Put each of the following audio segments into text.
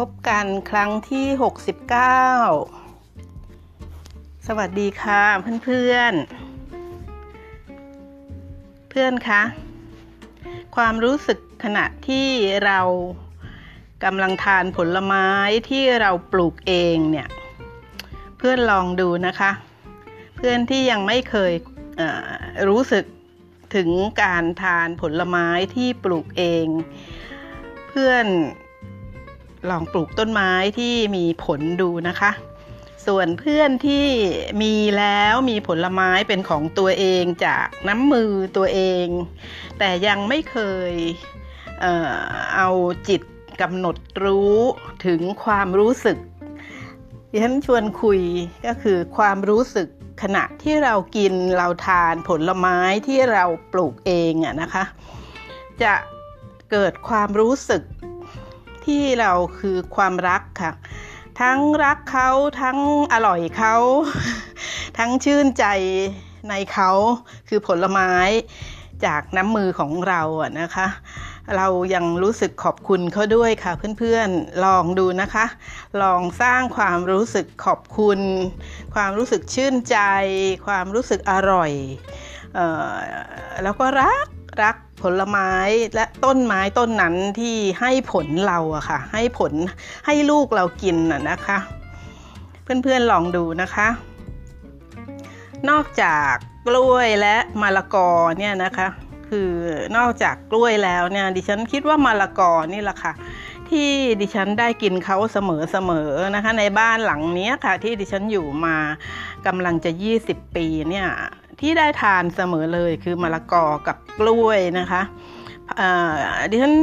พบกันครั้งที่ 69 สวัสดีค่ะเพื่อนๆ เพื่อนคะความรู้สึกขณะที่เรากำลังทานผลไม้ที่เราปลูกเองเนี่ย เพื่อนลองดูนะคะ เพื่อนที่ยังไม่เคยรู้สึกถึงการทานผลไม้ที่ปลูกเอง เพื่อน ลองปลูกต้นไม้ที่มีผลดูนะคะ ส่วนเพื่อนที่มีแล้วมีผลไม้เป็นของตัวเองจากน้ำมือตัวเอง แต่ยังไม่เคยเออเอาจิตกำหนดรู้ถึงความรู้สึกดิฉันชวนคุยก็คือความรู้สึกขณะที่เรากินเราทานผลไม้ที่เราปลูกเองอะนะคะ จะเกิดความรู้สึก ที่เราคือความรักค่ะ ทั้งรักเขาทั้งอร่อยเขา ทั้งชื่นใจในเขาคือผลไม้จากน้ำมือของเราอะนะคะ เรายังรู้สึกขอบคุณเขาด้วยค่ะเพื่อนๆลองดูนะคะ ลองสร้างความรู้สึกขอบคุณ ความรู้สึกชื่นใจ ความรู้สึกอร่อยออแล้วก็รักรัก ผลไม้และต้นไม้ต้นนั้นที่ให้ผลเราอะค่ะ ให้ผลให้ลูกเรากินอะนะคะ เพื่อนๆลองดูนะคะ นอกจากกล้วยและมะละกอเนี่ยนะคะ คือนอกจากกล้วยแล้วเนี่ยดิฉันคิดว่ามะละกอนี่แหละค่ะที่ดิฉันได้กินเขาเสมอๆนะคะ ในบ้านหลังนี้ค่ะ ที่ดิฉันอยู่มากำลังจะ 20 ปีเนี่ย ที่ได้ทานเสมอเลยคือมะละกอกับกล้วยนะคะดิฉัน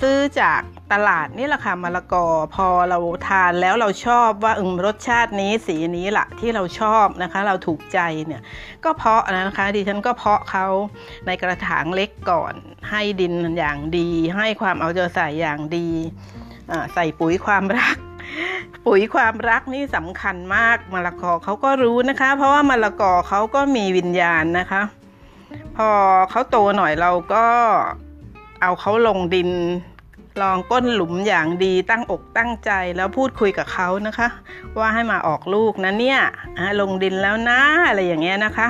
ซื้อจากตลาดนี่แหละค่ะมะละกอพอเราทานแล้วเราชอบว่าอืมรสชาตินี้สีนี้แหละที่เราชอบนะคะ เราถูกใจเนี่ยก็เพาะนะคะดิฉันก็เพาะเขาในกระถางเล็กก่อน ให้ดินอย่างดี ให้ความเอาใจใส่อย่างดี ใส่ปุ๋ยความรัก ปุ๋ยความรักนี่สำคัญมากมะละกอเขาก็รู้นะคะ เพราะว่ามะละกอเขาก็มีวิญญาณนะคะ พอเขาโตหน่อยเราก็เอาเขาลงดิน ลองก้นหลุมอย่างดีตั้งอกตั้งใจแล้วพูดคุยกับเขานะคะ ว่าให้มาออกลูกนะเนี่ยลงดินแล้วนะอะไรอย่างเงี้ยนะคะ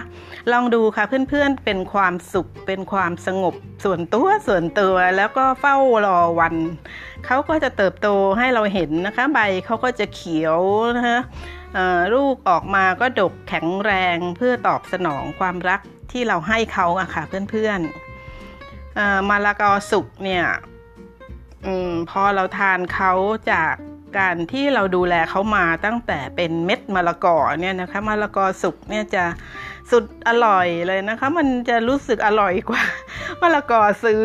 ลองดูค่ะเพื่อนๆเป็นความสุขเป็นความสงบส่วนตัวส่วนตัวแล้วก็เฝ้ารอวันเขาก็จะเติบโตให้เราเห็นนะคะ ใบเขาก็จะเขียวนะคะลูกออกมาก็ดกแข็งแรงเพื่อตอบสนองความรักที่เราให้เขาอะค่ะเพื่อนๆมาละกอสุกเนี่ย อพอเราทานเขาจากการที่เราดูแลเขามาตั้งแต่เป็นเม็ดมะละกอเนี่ยนะคะมะละกอสุกเนี่ยจะสุดอร่อยเลยนะคะ มันจะรู้สึกอร่อยกว่ามะละกอซื้อ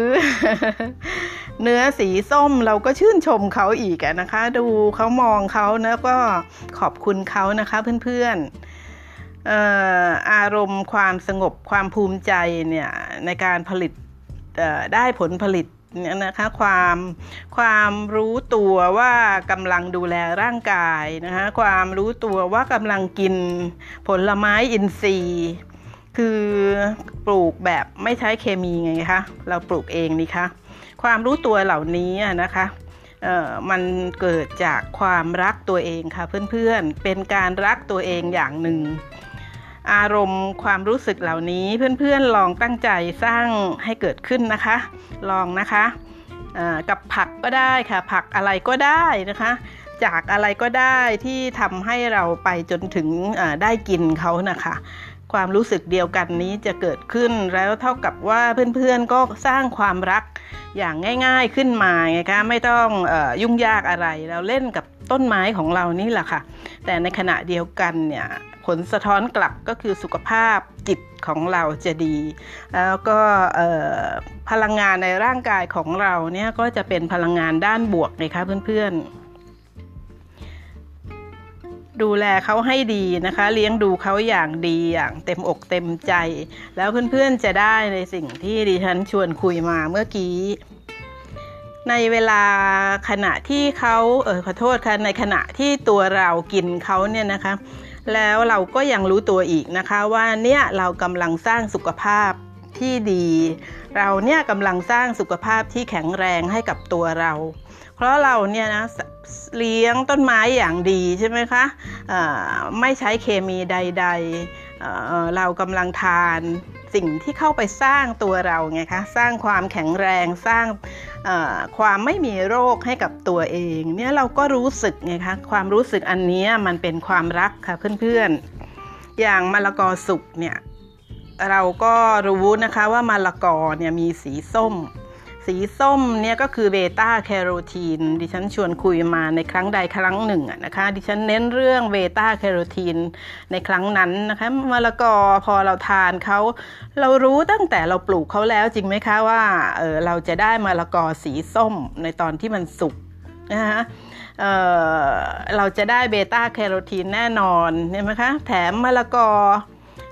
เนื้อสีส้มเราก็ชื่นชมเขาอีกนะคะ ดูเขามองเขาแล้วก็ขอบคุณเขานะคะเพื่อนๆอารมณ์ความสงบความภูมิใจเนี่ยในการผลิตได้ผลผลิต เนี่ยนะคะความความรู้ตัวว่ากำลังดูแลร่างกายนะคะความรู้ตัวว่ากำลังกินผลไม้อินทรีย์ คือปลูกแบบไม่ใช้เคมีไงคะเราปลูกเองนี่คะความรู้ตัวเหล่านี้นะคะมันเกิดจากความรักตัวเองค่ะเพื่อนๆ เป็นการรักตัวเองอย่างหนึ่ง อารมณ์ความรู้สึกเหล่านี้เพื่อนๆลองตั้งใจสร้างให้เกิดขึ้นนะคะ ลองนะคะกับผักก็ได้ค่ะ ผักอะไรก็ได้นะคะ จากอะไรก็ได้ที่ทำให้เราไปจนถึงได้กินเขานะคะความรู้สึกเดียวกันนี้จะเกิดขึ้นแล้วเท่ากับว่าเพื่อนๆก็สร้างความรักอย่างง่าย ๆขึ้นมาไงคะไม่ต้องอยุ่งยากอะไรเราเล่นกับ ต้นไม้ของเรานี่แหละค่ะ แต่ในขณะเดียวกันเนี่ยผลสะท้อนกลับก็คือสุขภาพจิตของเราจะดี แล้วก็พลังงานในร่างกายของเราเนี่ยก็จะเป็นพลังงานด้านบวกนะคะเพื่อนๆ ดูแลเขาให้ดีนะคะ เลี้ยงดูเขาอย่างดีอย่างเต็มอกเต็มใจ แล้วเพื่อนๆจะได้ในสิ่งที่ดิฉันชวนคุยมาเมื่อกี้ ในเวลาขณะที่เขาเออขอโทษค่ะในขณะที่ตัวเรากินเขาเนี่ยนะคะ แล้วเราก็ยังรู้ตัวอีกนะคะว่าเนี่ยเรากำลังสร้างสุขภาพที่ดี เราเนี่ยกำลังสร้างสุขภาพที่แข็งแรงให้กับตัวเรา เพราะเราเนี่ยนะเลี้ยงต้นไม้อย่างดีใช่ไหมคะะไม่ใช้เคมีใด ๆเรากำลังทาน สิ่งที่เข้าไปสร้างตัวเราไงคะสร้างความแข็งแรงสร้างความไม่มีโรคให้กับตัวเองเนี่ยเราก็รู้สึกไงคะความรู้สึกอันนี้มันเป็นความรักค่ะเพื่อนๆ อย่างมะละกอสุกเนี่ยเราก็รู้นะคะว่ามะละกอเนี่ยมีสีส้ม สีส้มเนี่ยก็คือเบต้าแคโรทีนดิฉันชวนคุยมาในครั้งใดครั้งหนึ่งนะคะ ดิฉันเน้นเรื่องเบต้าแคโรทีนในครั้งนั้นนะคะมะละกอพอเราทานเขาเรารู้ตั้งแต่เราปลูกเขาแล้วจริงไหมคะว่าเออเราจะได้มะละกอสีส้มในตอนที่มันสุกนะคะเเราจะได้เบต้าแคโรทีนแน่นอนใช่ไหมคะแถมมะละกอ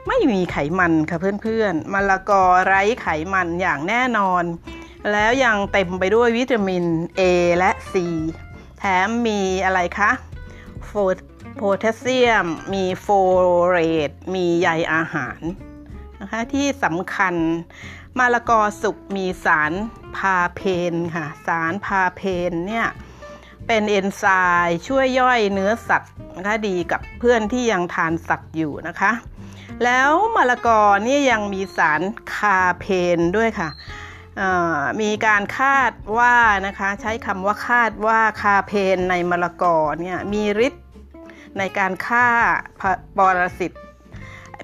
ไม่มีไขมันค่ะเพื่อนๆมะละกอไร้ไขมันอย่างแน่นอน แล้วยังเต็มไปด้วยวิตามิน A และ C แถมมีอะไรคะโพแทสเซียม มีโฟเรต มีใยอาหารนะคะที่สำคัญมะละกอสุกมีสารพาเพนค่ะ สารพาเพนเนี่ยเป็นเอนไซม์ช่วยย่อยเนื้อสัตว์นะคะดีกับเพื่อนที่ยังทานสัตว์อยู่นะคะ แล้วมะละกอนี่ยังมีสารคาเพนด้วยค่ะ มีการคาดว่านะคะใช้คำว่าคาดว่าคาเพนในมะละกอเนี่ยมีฤทธิ์ในการฆ่าปรสิต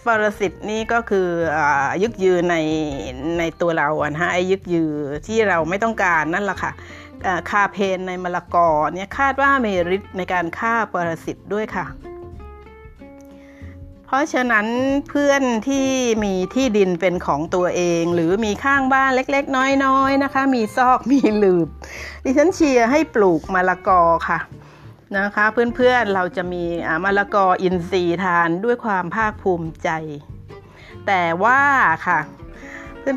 ปรสิตนี่ก็คืออยึกยือในในตัวเราอะนะฮะไอ้ยึกยือที่เราไม่ต้องการนั่นแหละค่ะคาเพนในมะละกอเนี่ยคาดว่ามีฤทธิ์ในการฆ่าปรสิตด้วยค่ะ เพราะฉะนั้นเพื่อนที่มีที่ดินเป็นของตัวเอง หรือมีข้างบ้านเล็กๆ น้อยๆนะคะ มีซอกมีหลืบ ดิฉันเชียร์ให้ปลูกมะละกอค่ะนะคะเพื่อนๆเราจะมีมะละกออินทรีย์ทานด้วยความภาคภูมิใจ แต่ว่าค่ะ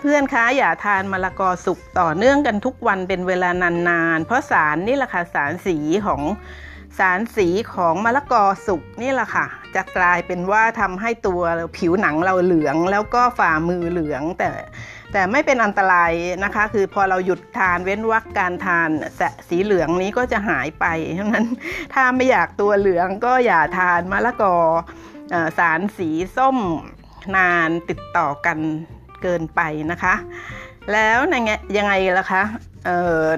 เพื่อนๆคะอย่าทานมะละกอสุกต่อเนื่องกันทุกวันเป็นเวลานานๆ เพราะสารนี่แหละค่ะสารสีของ สารสีของมะละกอสุกนี่แหละค่ะ จะกลายเป็นว่าทำให้ตัวผิวหนังเราเหลืองแล้วก็ฝ่ามือเหลืองแต่แต่ไม่เป็นอันตรายนะคะ คือพอเราหยุดทานเว้นวักการทานสีเหลืองนี้ก็จะหายไปเพราะนั้นถ้าไม่อยากตัวเหลืองก็อย่าทานมะละกอสารสีส้มนานติดต่อกันเกินไปนะคะ แล้วยังไงล่ะคะ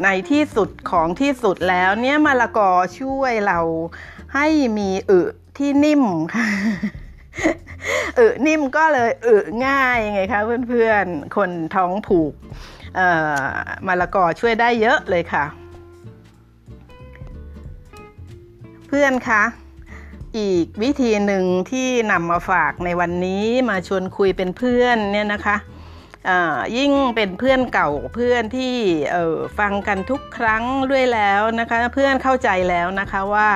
ในที่สุดของที่สุดแล้วเนี่ยมะละกอช่วยเราให้มีอึที่นิ่มค่ะอึนิ่มก็เลยอึง่ายไงคะเพื่อนๆ คนท้องผูกมะละกอช่วยได้เยอะเลยค่ะ เพื่อนคะอีกวิธีหนึ่งที่นำมาฝากในวันนี้มาชวนคุยเป็นเพื่อนเนี่ยนะคะ ยิ่งเป็นเพื่อนเก่าเพื่อนที่ฟังกันทุกครั้งด้วยแล้วนะคะ เพื่อนเข้าใจแล้วนะคะว่า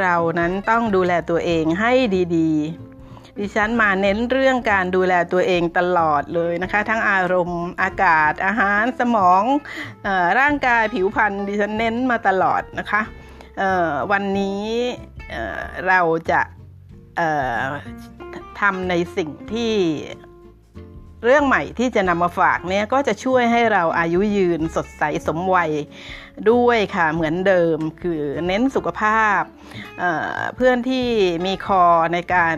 เรานั้นต้องดูแลตัวเองให้ดีๆ ดิฉันมาเน้นเรื่องการดูแลตัวเองตลอดเลยนะคะ ทั้งอารมณ์อากาศอาหารสมองอร่างกายผิวพรรณดิฉันเน้นมาตลอดนะคะวันนี้เราจะทำในสิ่งที่ เรื่องใหม่ที่จะนำมาฝากเนี่ยก็จะช่วยให้เราอายุยืนสดใสสมวัยด้วยค่ะเหมือนเดิมคือเน้นสุขภาพเเพื่อนที่มีคอในการ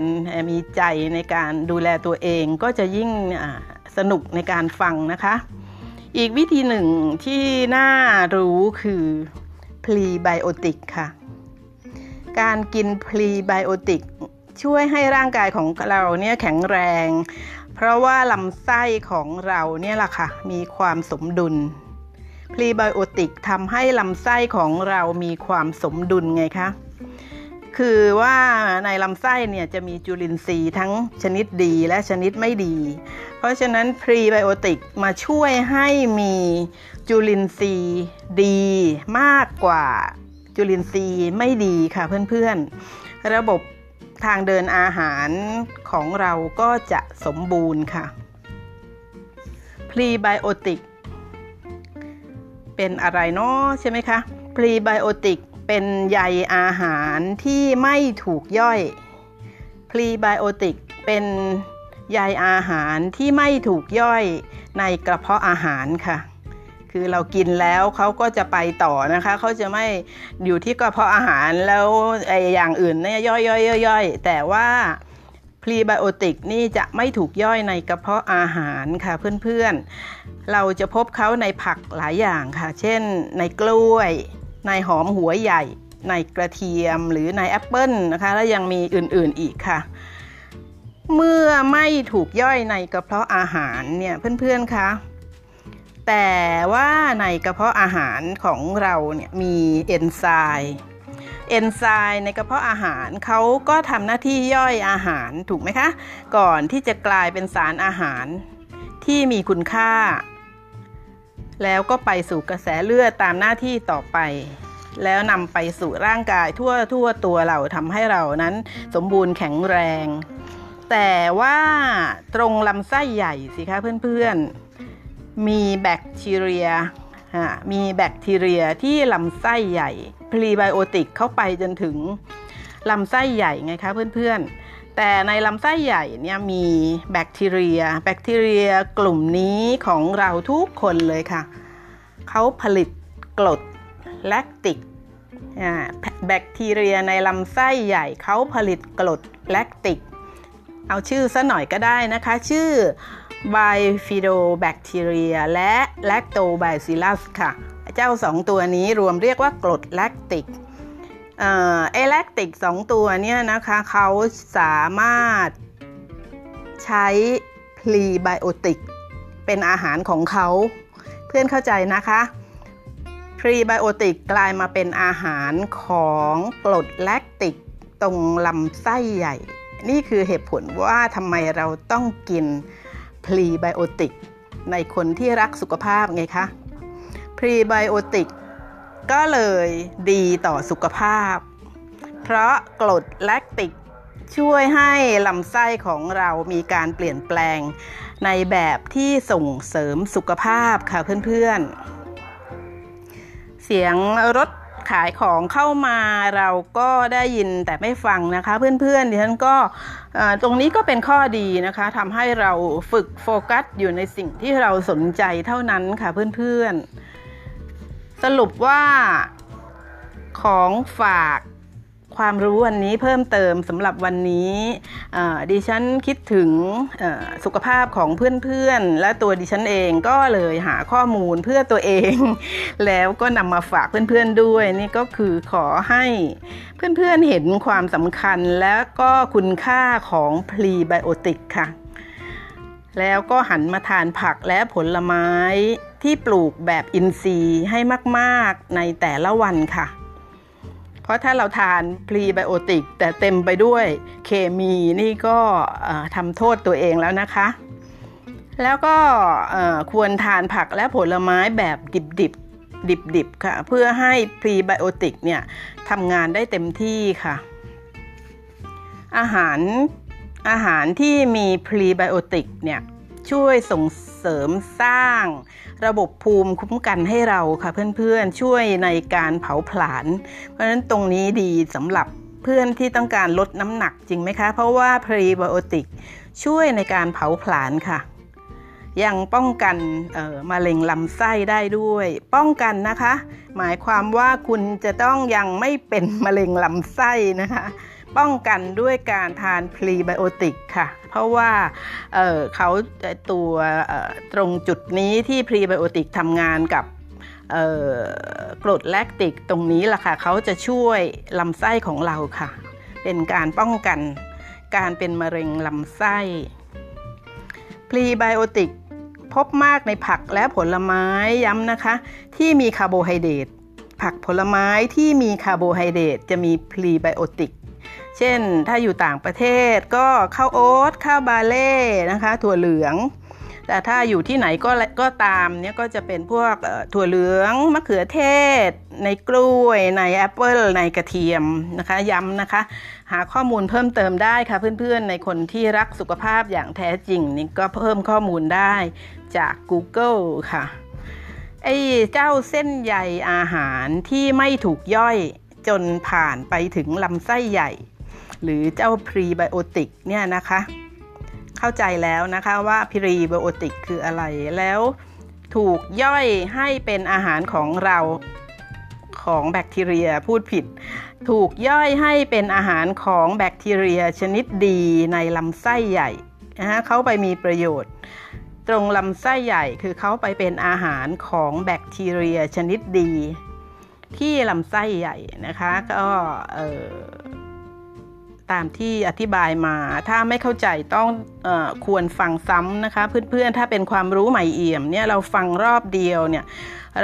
มีใจในการดูแลตัวเองก็จะยิ่งสนุกในการฟังนะคะ อีกวิธีหนึ่งที่น่ารู้คือพลีไบโอติกค่ะ การกินพลีไบโอติกช่วยให้ร่างกายของเราเนี่ยแข็งแรง เพราะว่าลำไส้ของเราเนี่ยแหละค่ะ มีความสมดุลพรีไบโอติกทำให้ลำไส้ของเรามีความสมดุลไงคะ คือว่าในลำไส้เนี่ยจะมีจุลินทรีย์ทั้งชนิดดีและชนิดไม่ดี เพราะฉะนั้นพรีไบโอติกมาช่วยให้มีจุลินทรีย์ดีมากกว่าจุลินทรีย์ไม่ดีค่ะเพื่อนๆ ระบบ ทางเดินอาหารของเราก็จะสมบูรณ์ค่ะพรีไบโอติกเป็นอะไรเนาะใช่ไหมคะพรีไบโอติกเป็นใยอาหารที่ไม่ถูกย่อยพรีไบโอติกเป็นใยอาหารที่ไม่ถูกย่อยในกระเพาะอาหารค่ะ คือเรากินแล้วเขาก็จะไปต่อนะคะเขาจะไม่อยู่ที่กระเพาะอาหารแล้วไอ้อย่างอื่นเนี่ยย่อยย่อยย่อยแต่ว่าพรีไบโอติกนี่จะไม่ถูกย่อยในกระเพาะอาหารค่ะเพื่อนๆ เราจะพบเขาในผักหลายอย่างค่ะ เช่นในกล้วย ในหอมหัวใหญ่ ในกระเทียมหรือในแอปเปิลนะคะแล้วยังมีอื่นๆอีกค่ะเมื่อไม่ถูกย่อยในกระเพาะอาหารเนี่ยเพื่อนๆคะ แต่ว่าในกระเพาะอาหารของเราเนี่ยมีเอนไซม์เอนไซม์ในกระเพาะอาหารเขาก็ทำหน้าที่ย่อยอาหารถูกไหมคะ ก่อนที่จะกลายเป็นสารอาหารที่มีคุณค่า แล้วก็ไปสู่กระแสเลือดตามหน้าที่ต่อไป แล้วนำไปสู่ร่างกายทั่วทั่วตัวเราทำให้เรานั้นสมบูรณ์แข็งแรง แต่ว่าตรงลำไส้ใหญ่สิคะเพื่อนๆ มีแบคทีเรียมีแบคทีเรียที่ลำไส้ใหญ่พรีไบโอติกเข้าไปจนถึงลำไส้ใหญ่ไงคะเพื่อนๆ แต่ในลำไส้ใหญ่เนี่ยมีแบคทีเรีย แบคทีเรียกลุ่มนี้ของเราทุกคนเลยค่ะ เขาผลิตกรดแลคติกแบคทีเรียในลำไส้ใหญ่เขาผลิตกรดแลคติก เอาชื่อซะหน่อยก็ได้นะคะ ชื่อ Bifidobacteria และ Lactobacillus ค่ะ เจ้าสองตัวนี้รวมเรียกว่ากรดแลคติกไอแลคติกสองตัวเนี่ยนะคะเขาสามารถใช้พลีไบโอติกเป็นอาหารของเขาเพื่อนเข้าใจนะคะพรีไบโอติกกลายมาเป็นอาหารของกรดแลคติกตรงลำไส้ใหญ่ นี่คือเหตุผลว่าทำไมเราต้องกิน พรีไบโอติกในคนที่รักสุขภาพไงคะพรีไบโอติกก็เลยดีต่อสุขภาพ เพราะกรดแลคติกช่วยให้ลำไส้ของเรามีการเปลี่ยนแปลง ในแบบที่ส่งเสริมสุขภาพค่ะเพื่อนๆ เสียงรถ ขายของเข้ามาเราก็ได้ยินแต่ไม่ฟังนะคะ เพื่อนๆดิฉันก็ตรงนี้ก็เป็นข้อดีนะคะทำให้เราฝึกโฟกัสอยู่ในสิ่งที่เราสนใจเท่านั้นค่ะเพื่อนๆ สรุปว่าของฝาก ความรู้วันนี้เพิ่มเติมสำหรับวันนี้ดิฉันคิดถึงสุขภาพของเพื่อนๆ และตัวดิฉันเองก็เลยหาข้อมูลเพื่อตัวเอง แล้วก็นำมาฝากเพื่อนๆด้วย นี่ก็คือขอให้เพื่อนๆเห็นความสำคัญและก็คุณค่าของพรีไบโอติกค่ะ แล้วก็หันมาทานผักและผลไม้ที่ปลูกแบบอินทรีย์ให้มาก ๆ ในแต่ละวันค่ะ เพราะถ้าเราทานพรีไบโอติก แต่เต็มไปด้วยเคมีนี่ก็ทำโทษตัวเองแล้วนะคะ แล้วก็ควรทานผักและผลไม้แบบดิบๆ ดิบๆ ค่ะ เพื่อให้พรีไบโอติกเนี่ยทำงานได้เต็มที่ค่ะ อาหารอาหารที่มีพรีไบโอติกเนี่ย ช่วยส่งเสริมสร้าง ระบบภูมิคุ้มกันให้เราค่ะเพื่อนๆ ช่วยในการเผาผลาญ เพราะฉะนั้นตรงนี้ดีสำหรับเพื่อนที่ต้องการลดน้ำหนักจริงไหมคะ เพราะว่าพรีไบโอติกช่วยในการเผาผลาญค่ะ ยังป้องกันมะเร็งลำไส้ได้ด้วย ป้องกันนะคะ หมายความว่าคุณจะต้องยังไม่เป็นมะเร็งลำไส้นะคะ ป้องกันด้วยการทานพรีไบโอติกค่ะ เพราะว่าเขาตัวตรงจุดนี้ที่พรีไบโอติกทำงานกับกรดแลคติกตรงนี้ล่ะค่ะเขาจะช่วยลำไส้ของเราค่ะ เป็นการป้องกันการเป็นมะเร็งลำไส้ พรีไบโอติกพบมากในผักและผลไม้ย้ำนะคะ ที่มีคาร์โบไฮเดรตผักผลไม้ที่มีคาร์โบไฮเดรตจะมีพรีไบโอติก เช่นถ้าอยู่ต่างประเทศก็ข้าวโอ๊ตข้าวบาเล่นะคะถั่วเหลือง แต่ถ้าอยู่ที่ไหนก็ก็ตามเนี่ยก็จะเป็นพวกถั่วเหลืองมะเขือเทศ ในกล้วยในแอปเปิลในกระเทียมนะคะย้ำนะคะ หาข้อมูลเพิ่มเติมได้ค่ะเพื่อนๆ ในคนที่รักสุขภาพอย่างแท้จริงนี่ก็เพิ่มข้อมูลได้จาก Google ค่ะไอ้เจ้าเส้นใยอาหารที่ไม่ถูกย่อยจนผ่านไปถึงลำไส้ใหญ่ หรือเจ้าพรีไบโอติกเนี่ยนะคะ เข้าใจแล้วนะคะว่าพรีไบโอติกคืออะไรแล้วถูกย่อยให้เป็นอาหารของเราของแบคทีเรียพูดผิด ถูกย่อยให้เป็นอาหารของแบคทีเรียชนิดดีในลำไส้ใหญ่นะฮะเขาไปมีประโยชน์ ตรงลำไส้ใหญ่คือเขาไปเป็นอาหารของแบคทีเรียชนิดดี ที่ลำไส้ใหญ่นะคะก็เออ ตามที่อธิบายมา ถ้าไม่เข้าใจต้องอควรฟังซ้ำนะคะ เพื่อนๆ ถ้าเป็นความรู้ใหม่เอี่ยมเนี่ยเราฟังรอบเดียวเนี่ย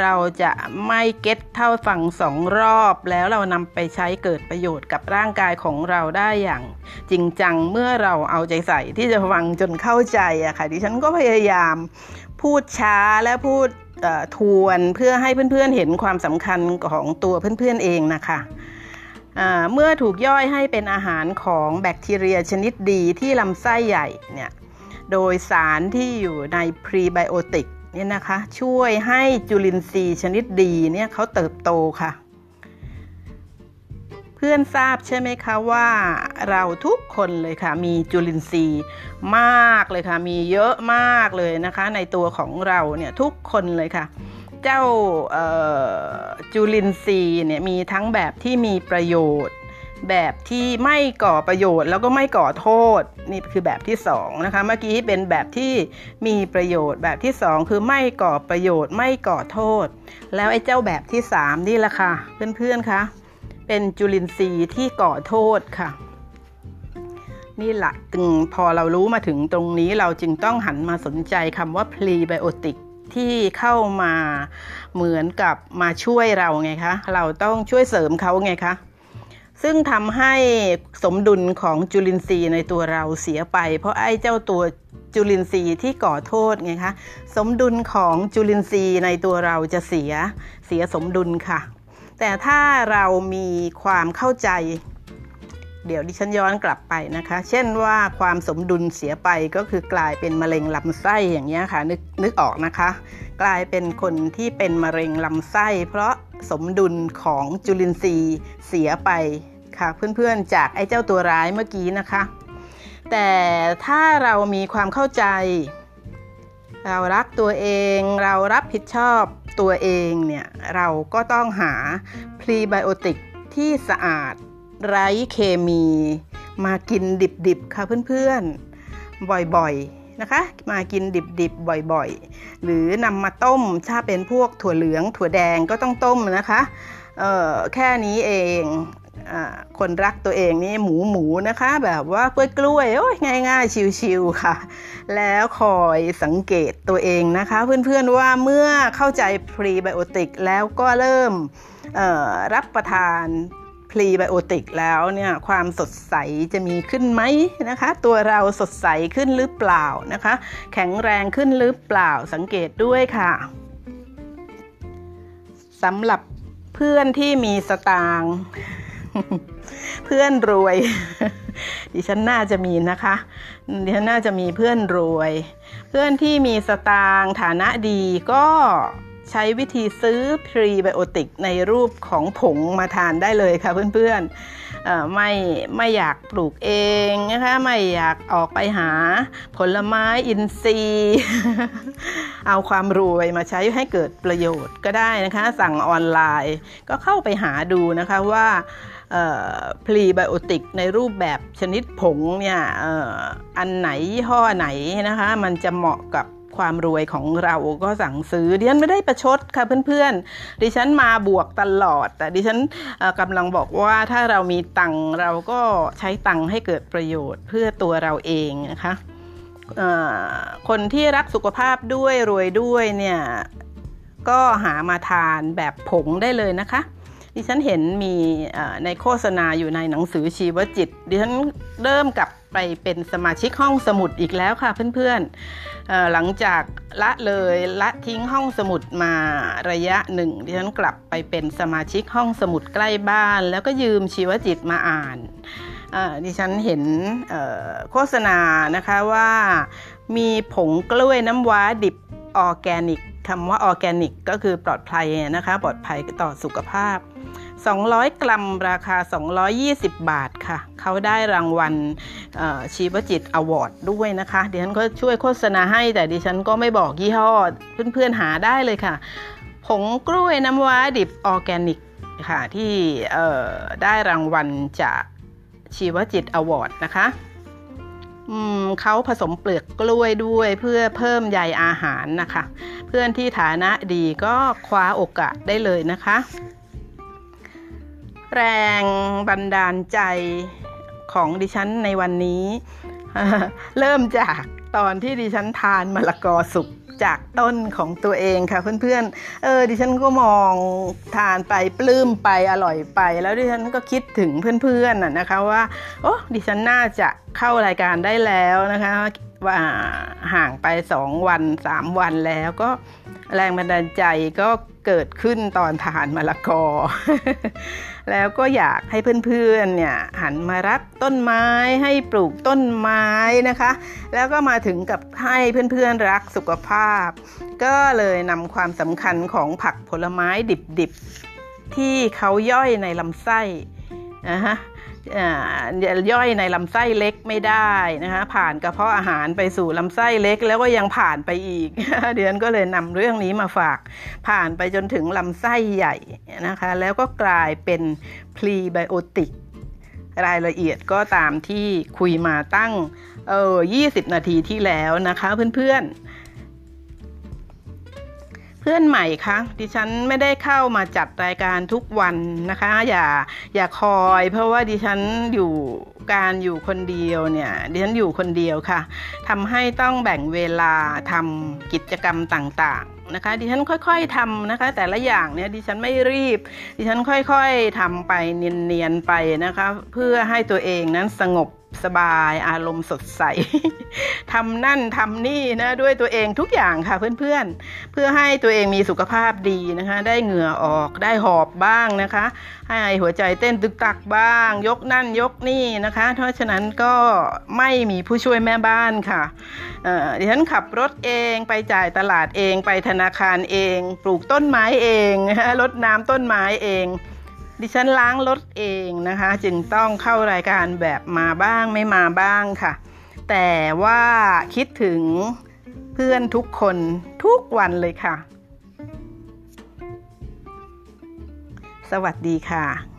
เราจะไม่เก็ตเท่าฟังสองรอบแล้วเรานำไปใช้เกิดประโยชน์กับร่างกายของเราได้อย่าง จริงจังเมื่อเราเอาใจใส่ที่จะฟังจนเข้าใจอะค่ะดิฉันก็พยายามพูดช้าและพูดทวนเพื่อให้เพื่อนๆเห็นความสำคัญของตัวเพื่อนๆเองนะคะ เมื่อถูกย่อยให้เป็นอาหารของแบคทีเรียชนิดดีที่ลำไส้ใหญ่เนี่ยโดยสารที่อยู่ในพรีไบโอติกเนี่ยนะคะช่วยให้จุลินทรีย์ชนิดดีเนี่ยเขาเติบโตค่ะ เพื่อนทราบใช่ไหมคะว่าเราทุกคนเลยค่ะ มีจุลินทรีย์มากเลยค่ะ มีเยอะมากเลยนะคะ ในตัวของเราเนี่ยทุกคนเลยค่ะ เจ้าจุลินทรีย์เนี่ยมีทั้งแบบที่มีประโยชน์ แบบที่ไม่ก่อประโยชน์ แล้วก็ไม่ก่อโทษ นี่คือแบบที่2นะคะเมื่อกี้เป็นแบบที่มีประโยชน์ แบบที่ 2 คือไม่ก่อประโยชน์ไม่ก่อโทษ แล้วไอ้เจ้าแบบที่ 3 นี่แหละค่ะเพื่อนๆคะเป็นจุลินทรีย์ที่ก่อโทษค่ะนี่แหละตึงพอเรารู้มาถึงตรงนี้เราจึงต้องหันมาสนใจคำว่าพรีไบโอติก ที่เข้ามาเหมือนกับมาช่วยเราไงคะ เราต้องช่วยเสริมเขาไงคะ ซึ่งทำให้สมดุลของจุลินทรีย์ในตัวเราเสียไป เพราะไอ้เจ้าตัวจุลินทรีย์ที่ก่อโทษไงคะ สมดุลของจุลินทรีย์ในตัวเราจะเสียเสียสมดุลค่ะ แต่ถ้าเรามีความเข้าใจ เดี๋ยวดิฉันย้อนกลับไปนะคะ เช่นว่าความสมดุลเสียไปก็คือกลายเป็นมะเร็งลำไส้อย่างนี้ค่ะนึกนึกออกนะคะ กลายเป็นคนที่เป็นมะเร็งลำไส้ เพราะสมดุลของจุลินทรีย์เสียไปค่ะเพื่อนๆจากไอ้เจ้าตัวร้ายเมื่อกี้นะคะ แต่ถ้าเรามีความเข้าใจ เรารักตัวเองเรารับผิดชอบตัวเองเนี่ยเราก็ต้องหาพรีไบโอติกที่สะอาด ไร้เคมี มากินดิบๆค่ะเพื่อนๆ บ่อยๆนะคะ มากินดิบๆบ่อยๆ หรือนำมาต้มถ้าเป็นพวกถั่วเหลืองถั่วแดงก็ต้องต้มนะคะเออแค่นี้เองคนรักตัวเองนี่หมูหมูนะคะ แบบว่ากล้วยกล้วยโอ้ยง่ายๆ ชิวๆค่ะ แล้วคอยสังเกตตัวเองนะคะ เพื่อนๆว่าเมื่อเข้าใจพรีไบโอติกแล้วก็เริ่มรับประทาน พรีไบโอติกแล้วเนี่ยความสดใสจะมีขึ้นไหมนะคะ ตัวเราสดใสขึ้นหรือเปล่านะคะ แข็งแรงขึ้นหรือเปล่าสังเกตด้วยค่ะสำหรับเพื่อนที่มีสตางค์เพื่อนรวย ดิฉันน่าจะมีนะคะ ดิฉันน่าจะมีเพื่อนรวย เพื่อนที่มีสตางฐานะดีก็ ใช้วิธีซื้อพรีไบโอติกในรูปของผงมาทานได้เลยค่ะเพื่อนๆไม่ไม่อยากปลูกเองนะคะไม่อยากออกไปหาผลไม้อินทรีย์ เอาความรวยมาใช้ให้เกิดประโยชน์ก็ได้นะคะ สั่งออนไลน์ก็เข้าไปหาดูนะคะว่าพรีไบโอติกในรูปแบบชนิดผงเนี่ยอันไหนยี่ห้อไหนนะคะ มันจะเหมาะกับ ความรวยของเราก็สั่งซื้อดิฉันไม่ได้ประชดค่ะเพื่อนๆดิฉันมาบวกตลอด แต่ดิฉันกำลังบอกว่าถ้าเรามีตังเราก็ใช้ตังให้เกิดประโยชน์เพื่อตัวเราเองนะคะคนที่รักสุขภาพด้วยรวยด้วยเนี่ยก็หามาทานแบบผงได้เลยนะคะ ดิฉันเห็นมีในโฆษณาอยู่ในหนังสือชีวจิต ดิฉันเริ่มกลับไปเป็นสมาชิกห้องสมุดอีกแล้วค่ะเพื่อนๆหลังจากละเลยละทิ้งห้องสมุดมาระยะหนึ่งดิฉันกลับไปเป็นสมาชิกห้องสมุดใกล้บ้าน แล้วก็ยืมชีวจิตมาอ่านดิฉันเห็นโฆษณานะคะว่ามีผงกล้วยน้ำว้าดิบออร์แกนิก คำว่าออร์แกนิกก็คือปลอดภัยนะคะปลอดภัยต่อสุขภาพ 200 กรัมราคา 220 บาทค่ะ เขาได้รางวัลชีวจิต award ด้วยนะคะ ดิฉันก็ช่วยโฆษณาให้แต่ดิฉันก็ไม่บอกยี่ห้อ เพื่อนๆหาได้เลยค่ะ ผงกล้วยน้ำว้าดิบออร์แกนิกค่ะที่ได้รางวัลจากชีวจิตอวอร์ดนะคะ เขาผสมเปลือกกล้วยด้วยเพื่อเพิ่มใยอาหารนะคะ เพื่อนที่ฐานะดีก็คว้าโอกาสได้เลยนะคะ แรงบันดาลใจของดิฉันในวันนี้ เริ่มจากตอนที่ดิฉันทานมะละกอสุก จากต้นของตัวเองค่ะเพื่อนๆ เออดิฉันก็มองทานไปปลื้มไปอร่อยไป แล้วดิฉันก็คิดถึงเพื่อนๆน่ะนะคะว่าโอ้ดิฉันน่าจะเข้ารายการได้แล้วนะคะว่าห่างไปสองวันสามวันแล้วก็แรงบันดาลใจก็เกิดขึ้นตอนทานมะละกอ แล้วก็อยากให้เพื่อนๆเนี่ยหันมารักต้นไม้ให้ปลูกต้นไม้นะคะ แล้วก็มาถึงกับให้เพื่อนๆรักสุขภาพ ก็เลยนำความสำคัญของผักผลไม้ดิบๆ ที่เขาย่อยในลำไส้นะฮะ ย่อยในลำไส้เล็กไม่ได้นะคะผ่านกระเพาะอาหารไปสู่ลำไส้เล็กแล้วก็ยังผ่านไปอีก เดือนก็เลยนำเรื่องนี้มาฝาก ผ่านไปจนถึงลำไส้ใหญ่นะคะ แล้วก็กลายเป็นพรีไบโอติกรายละเอียดก็ตามที่คุยมาตั้งเออ20 นาทีที่แล้วนะคะเพื่อนๆ เพื่อนใหม่คะดิฉันไม่ได้เข้ามาจัดรายการทุกวันนะคะ อย่าอย่าคอย เพราะว่าดิฉันอยู่การอยู่คนเดียวเนี่ยดิฉันอยู่คนเดียวค่ะทำให้ต้องแบ่งเวลาทำกิจกรรมต่างๆนะคะ ดิฉันค่อยๆทำนะคะ แต่ละอย่างเนี่ยดิฉันไม่รีบ ดิฉันค่อยๆทำไปเนียนๆไปนะคะ เพื่อให้ตัวเองนั้นสงบ สบายอารมณ์สดใสทำนั่นทำนี่นะด้วยตัวเองทุกอย่างค่ะเพื่อนๆ เพื่อให้ตัวเองมีสุขภาพดีนะคะ ได้เหงื่อออกได้หอบบ้างนะคะ ให้หัวใจเต้นตึกตักบ้าง ยกนั่นยกนี่นะคะ เพราะฉะนั้นก็ไม่มีผู้ช่วยแม่บ้านค่ะดิฉันขับรถเองไปจ่ายตลาดเองไปธนาคารเอง ปลูกต้นไม้เองรดน้ำต้นไม้เอง ดิฉันล้างรถเองนะคะ จึงต้องเข้ารายการแบบมาบ้างไม่มาบ้างค่ะ แต่ว่าคิดถึงเพื่อนทุกคนทุกวันเลยค่ะ สวัสดีค่ะ